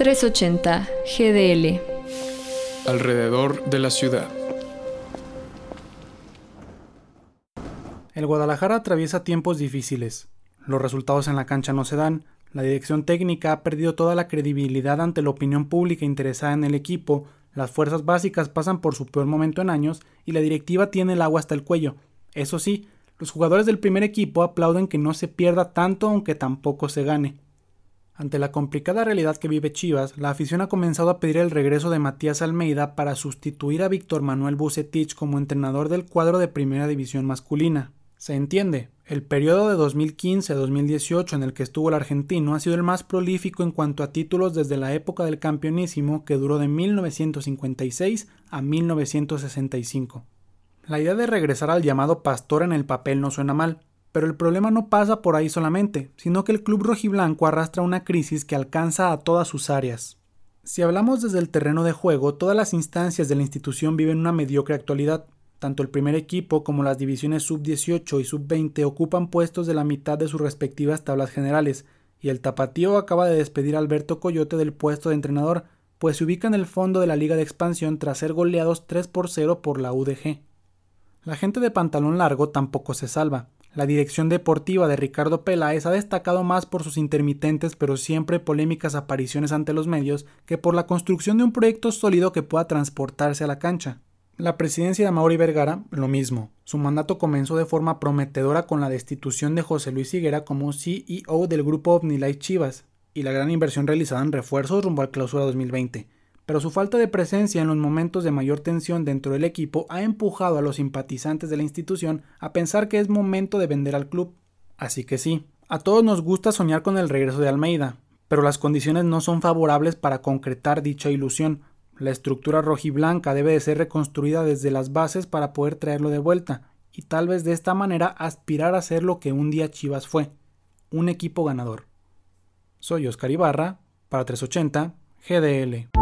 380 GDL. Alrededor de la ciudad. El Guadalajara atraviesa tiempos difíciles. Los resultados en la cancha no se dan, la dirección técnica ha perdido toda la credibilidad ante la opinión pública interesada en el equipo, las fuerzas básicas pasan por su peor momento en años y la directiva tiene el agua hasta el cuello. Eso sí, los jugadores del primer equipo aplauden que no se pierda tanto aunque tampoco se gane. Ante la complicada realidad que vive Chivas, la afición ha comenzado a pedir el regreso de Matías Almeida para sustituir a Víctor Manuel Bucetich como entrenador del cuadro de primera división masculina. Se entiende, el periodo de 2015 a 2018 en el que estuvo el argentino ha sido el más prolífico en cuanto a títulos desde la época del campeonísimo que duró de 1956 a 1965. La idea de regresar al llamado pastor en el papel no suena mal, pero el problema no pasa por ahí solamente, sino que el club rojiblanco arrastra una crisis que alcanza a todas sus áreas. Si hablamos desde el terreno de juego, todas las instancias de la institución viven una mediocre actualidad. Tanto el primer equipo como las divisiones sub-18 y sub-20 ocupan puestos de la mitad de sus respectivas tablas generales, y el tapatío acaba de despedir a Alberto Coyote del puesto de entrenador, pues se ubica en el fondo de la liga de expansión tras ser goleados 3 por 0 por la UDG. La gente de pantalón largo tampoco se salva. La dirección deportiva de Ricardo Peláez ha destacado más por sus intermitentes pero siempre polémicas apariciones ante los medios que por la construcción de un proyecto sólido que pueda transportarse a la cancha. La presidencia de Mauri Vergara, lo mismo. Su mandato comenzó de forma prometedora con la destitución de José Luis Higuera como CEO del grupo OmniLife Chivas y la gran inversión realizada en refuerzos rumbo al clausura 2020 pero su falta de presencia en los momentos de mayor tensión dentro del equipo ha empujado a los simpatizantes de la institución a pensar que es momento de vender al club. Así que sí, a todos nos gusta soñar con el regreso de Almeida, pero las condiciones no son favorables para concretar dicha ilusión. La estructura rojiblanca debe de ser reconstruida desde las bases para poder traerlo de vuelta, y tal vez de esta manera aspirar a ser lo que un día Chivas fue, un equipo ganador. Soy Oscar Ibarra, para 380 GDL.